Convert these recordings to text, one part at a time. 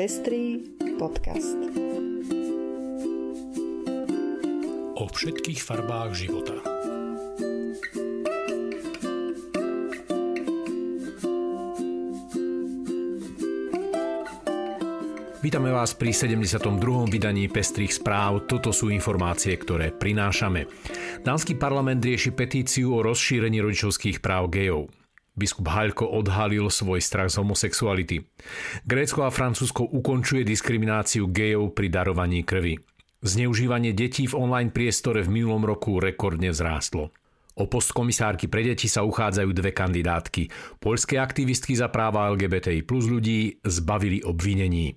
Pestrý podcast. O všetkých farbách života. Vítame vás pri 72. vydaní Pestrých správ. Toto sú informácie, ktoré prinášame. Dánsky parlament rieši petíciu o rozšírení rodičovských práv gejov. Biskup Haľko odhalil svoj strach z homosexuality. Grécko a Francúzsko ukončuje diskrimináciu gejov pri darovaní krvi. Zneužívanie detí v online priestore v minulom roku rekordne vzrástlo. O post komisárky pre deti sa uchádzajú dve kandidátky. Poľské aktivistky za práva LGBTI plus ľudí zbavili obvinení.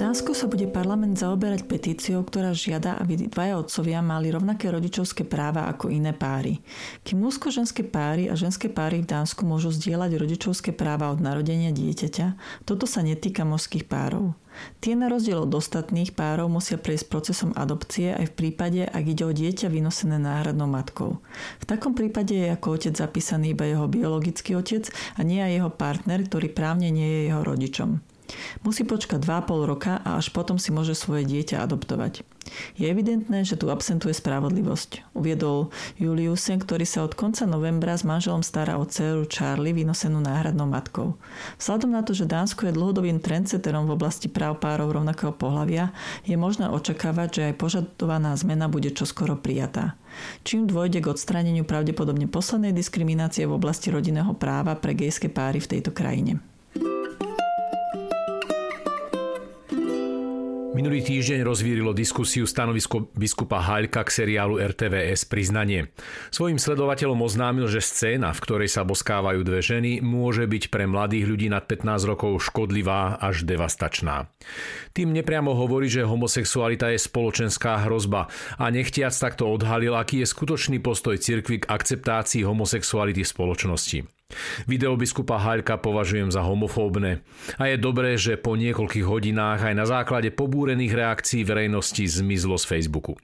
Dánsku sa bude parlament zaoberať petíciou, ktorá žiada, aby dvaja otcovia mali rovnaké rodičovské práva ako iné páry. Kým mužsko-ženské páry a ženské páry v Dánsku môžu zdieľať rodičovské práva od narodenia dieťaťa, toto sa netýka mužských párov. Tie na rozdiel od ostatných párov musia prejsť procesom adopcie aj v prípade, ak ide o dieťa vynosené náhradnou matkou. V takom prípade je ako otec zapísaný iba jeho biologický otec a nie aj jeho partner, ktorý právne nie je jeho rodičom. Musí počkať 2,5 roka a až potom si môže svoje dieťa adoptovať. Je evidentné, že tu absentuje spravodlivosť. Uviedol Juliusen, ktorý sa od konca novembra s manželom stará o dceru Charlie vynosenú náhradnou matkou. Vzhľadom na to, že Dánsko je dlhodobým trendseterom v oblasti práv párov rovnakého pohľavia, je možné očakávať, že aj požadovaná zmena bude čoskoro prijatá. Čím dôjde k odstráneniu pravdepodobne poslednej diskriminácie v oblasti rodinného práva pre gejské páry v tejto krajine. Minulý týždeň rozvírilo diskusiu stanovisko biskupa Haľka k seriálu RTVS Priznanie. Svojim sledovateľom oznámil, že scéna, v ktorej sa boskávajú dve ženy, môže byť pre mladých ľudí nad 15 rokov škodlivá až devastačná. Tým nepriamo hovorí, že homosexualita je spoločenská hrozba a nechtiac takto odhalil, aký je skutočný postoj cirkvy k akceptácii homosexuality v spoločnosti. Video biskupa Haľka považujem za homofóbne a je dobré, že po niekoľkých hodinách aj na základe pobúrených reakcií verejnosti zmizlo z Facebooku.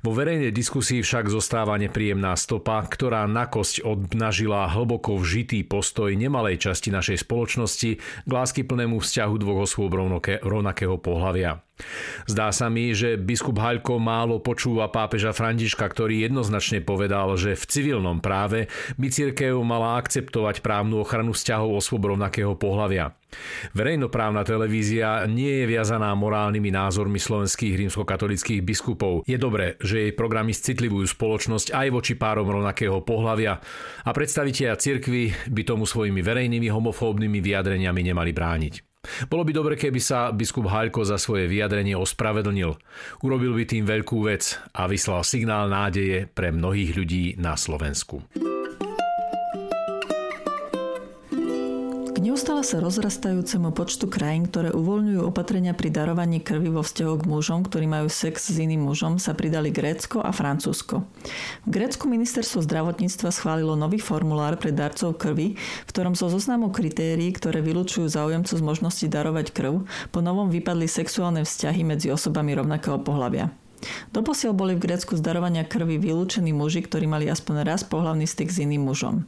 Vo verejnej diskusii však zostáva nepríjemná stopa, ktorá na kosť obnažila hlboko vžitý postoj nemalej časti našej spoločnosti k láskyplnému vzťahu dvoch osôb rovnakého pohľavia. Zdá sa mi, že biskup Haľko málo počúva pápeža Františka, ktorý jednoznačne povedal, že v civilnom práve by cirkev mala akceptovať právnu ochranu vzťahov osôb rovnakého pohľavia. Verejnoprávna televízia nie je viazaná morálnymi názormi slovenských rímskokatolických biskupov. Je dobré, že jej programy citlivujú spoločnosť aj voči párom rovnakého pohľavia a predstaviteľia cirkvy by tomu svojimi verejnými homofóbnymi vyjadreniami nemali brániť. Bolo by dobre, keby sa biskup Haľko za svoje vyjadrenie ospravedlnil. Urobil by tým veľkú vec a vyslal signál nádeje pre mnohých ľudí na Slovensku. Neustále sa rozrastajúcemu počtu krajín, ktoré uvoľňujú opatrenia pri darovaní krvi vo vzťahu k mužom, ktorí majú sex s iným mužom, sa pridali Grécko a Francúzsko. V Grécku ministerstvo zdravotníctva schválilo nový formulár pre darcov krvi, v ktorom zo zoznamu kritérií, ktoré vylúčujú záujemcu z možnosti darovať krv, po novom vypadli sexuálne vzťahy medzi osobami rovnakého pohľavia. Doposiaľ boli v Grécku z darovania krvi vylúčení muži, ktorí mali aspoň raz pohľavný styk s iným mužom.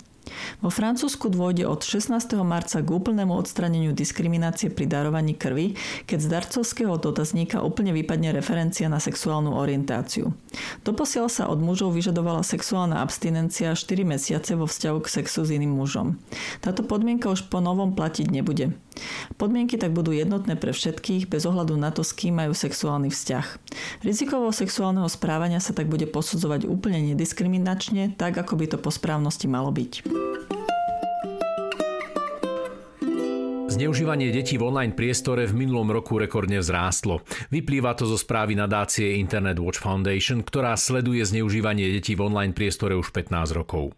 Vo Francúzsku dôjde od 16. marca k úplnému odstraneniu diskriminácie pri darovaní krvi, keď z darcovského dotazníka úplne vypadne referencia na sexuálnu orientáciu. Doposiaľ sa od mužov vyžadovala sexuálna abstinencia 4 mesiace vo vzťahu k sexu s iným mužom. Táto podmienka už po novom platiť nebude. Podmienky tak budú jednotné pre všetkých bez ohľadu na to, s kým majú sexuálny vzťah. Rizikovo sexuálneho správania sa tak bude posudzovať úplne nediskriminačne, tak ako by to po správnosti malo byť. Zneužívanie detí v online priestore v minulom roku rekordne vzrástlo. Vyplýva to zo správy nadácie Internet Watch Foundation, ktorá sleduje zneužívanie detí v online priestore už 15 rokov.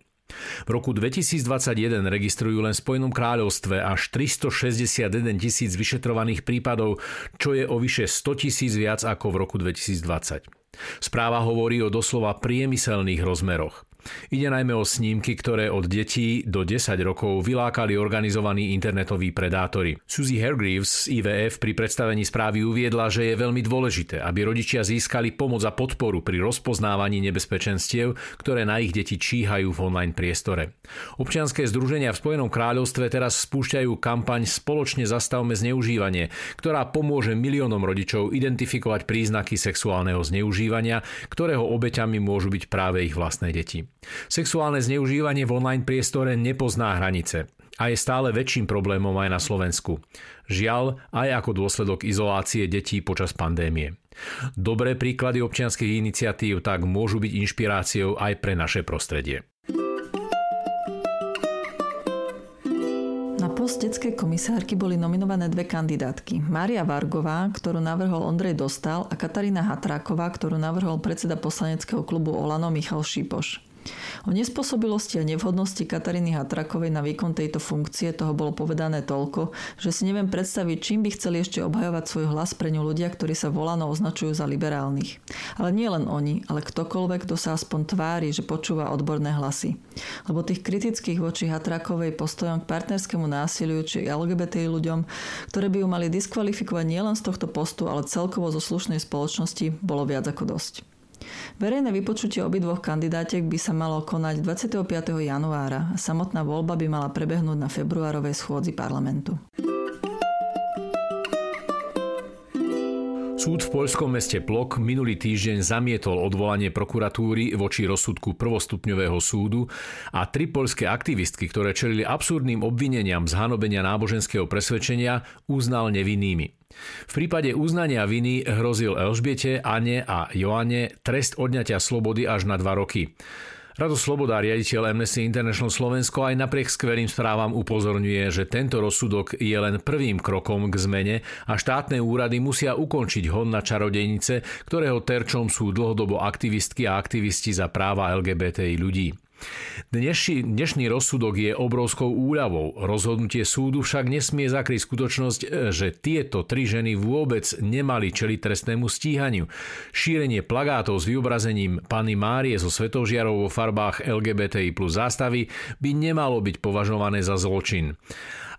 V roku 2021 registrujú len v Spojenom kráľovstve až 361 tisíc vyšetrovaných prípadov, čo je o vyše 100 tisíc viac ako v roku 2020. Správa hovorí o doslova priemyselných rozmeroch. Ide najmä o snímky, ktoré od detí do 10 rokov vylákali organizovaní internetoví predátori. Suzy Hargreaves z IVF pri predstavení správy uviedla, že je veľmi dôležité, aby rodičia získali pomoc a podporu pri rozpoznávaní nebezpečenstiev, ktoré na ich deti číhajú v online priestore. Občianské združenia v Spojenom kráľovstve teraz spúšťajú kampaň Spoločne zastavme zneužívanie, ktorá pomôže miliónom rodičov identifikovať príznaky sexuálneho zneužívania, ktorého obeťami môžu byť práve ich vlastné deti. Sexuálne zneužívanie v online priestore nepozná hranice a je stále väčším problémom aj na Slovensku. Žiaľ, aj ako dôsledok izolácie detí počas pandémie. Dobré príklady občianských iniciatív tak môžu byť inšpiráciou aj pre naše prostredie. Na post detskej komisárky boli nominované dve kandidátky. Mária Vargová, ktorú navrhol Ondrej Dostal a Katarína Hatráková, ktorú navrhol predseda poslaneckého klubu Olano Michal Šípoš. O nespôsobilosti a nevhodnosti Kataríny Hatrakovej na výkon tejto funkcie toho bolo povedané toľko, že si neviem predstaviť, čím by chceli ešte obhajovať svoj hlas pre ňu ľudia, ktorí sa volano označujú za liberálnych. Ale nie len oni, ale ktokoľvek, kto sa aspoň tvári, že počúva odborné hlasy. Lebo tých kritických voči Hatrakovej postojom k partnerskému násiliu či LGBT ľuďom, ktoré by ju mali diskvalifikovať nielen z tohto postu, ale celkovo zo slušnej spoločnosti, bolo viac ako dosť. Verejné vypočutie obidvoch kandidátiek by sa malo konať 25. januára a samotná voľba by mala prebehnúť na februárovej schôdzi parlamentu. Súd v poľskom meste Plok minulý týždeň zamietol odvolanie prokuratúry voči rozsudku prvostupňového súdu a tri poľské aktivistky, ktoré čelili absurdným obvineniam z hanobenia náboženského presvedčenia, uznal nevinnými. V prípade uznania viny hrozil Elžbiete, Ane a Joane trest odňatia slobody až na dva roky. Rado Sloboda, riaditeľ Amnesty International Slovensko, aj napriek skvelým správam upozorňuje, že tento rozsudok je len prvým krokom k zmene a štátne úrady musia ukončiť hon na čarodejnice, ktorého terčom sú dlhodobo aktivistky a aktivisti za práva LGBTI ľudí. Dnešný, dnešný rozsudok je obrovskou úľavou. Rozhodnutie súdu však nesmie zakryť skutočnosť, že tieto tri ženy vôbec nemali čeliť trestnému stíhaniu. Šírenie plagátov s vyobrazením Panny Márie so svetovžiarov vo farbách LGBTI plus zástavy by nemalo byť považované za zločin.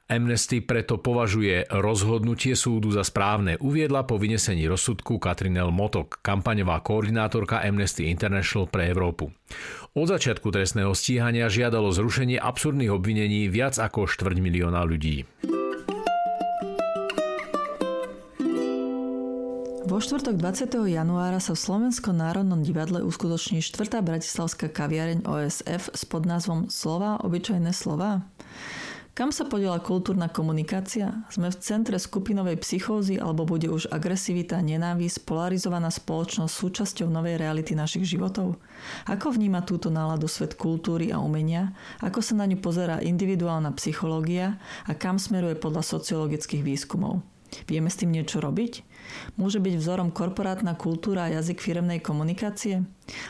Amnesty preto považuje rozhodnutie súdu za správne, uviedla po vynesení rozsudku Katrinel Motok, kampaňová koordinátorka Amnesty International pre Európu. Od začiatku trestného stíhania žiadalo zrušenie absurdných obvinení viac ako štvrť milióna ľudí. Vo štvrtok 20. januára sa v Slovenskom národnom divadle uskutoční štvrtá bratislavská kaviareň OSF s podnázvom Slova, obyčajné slova. Kam sa podiela kultúrna komunikácia? Sme v centre skupinovej psychózy alebo bude už agresivita, nenávisť, polarizovaná spoločnosť súčasťou novej reality našich životov? Ako vníma túto náladu svet kultúry a umenia? Ako sa na ňu pozerá individuálna psychológia a kam smeruje podľa sociologických výskumov? Vieme s tým niečo robiť? Môže byť vzorom korporátna kultúra a jazyk firemnej komunikácie?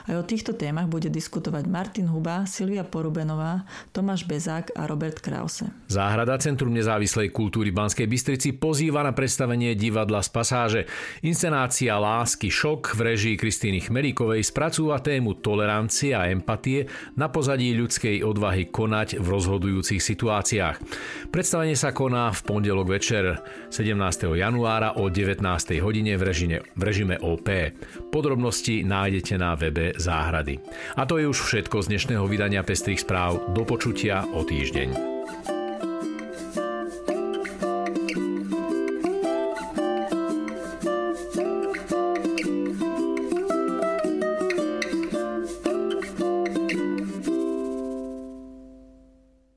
Aj o týchto témach bude diskutovať Martin Huba, Silvia Porubenová, Tomáš Bezák a Robert Krause. Záhrada Centrum nezávislej kultúry Banskej Bystrici pozýva na predstavenie divadla z pasáže. Inscenácia Lásky šok v režii Kristýny Chmeríkovej spracúva tému tolerancie a empatie na pozadí ľudskej odvahy konať v rozhodujúcich situáciách. Predstavenie sa koná v pondelok večer 17. januára o 19 hodine v režime, v režime OP. Podrobnosti nájdete na webe Záhrady. A to je už všetko z dnešného vydania Pestrých správ. Do počutia o týždeň.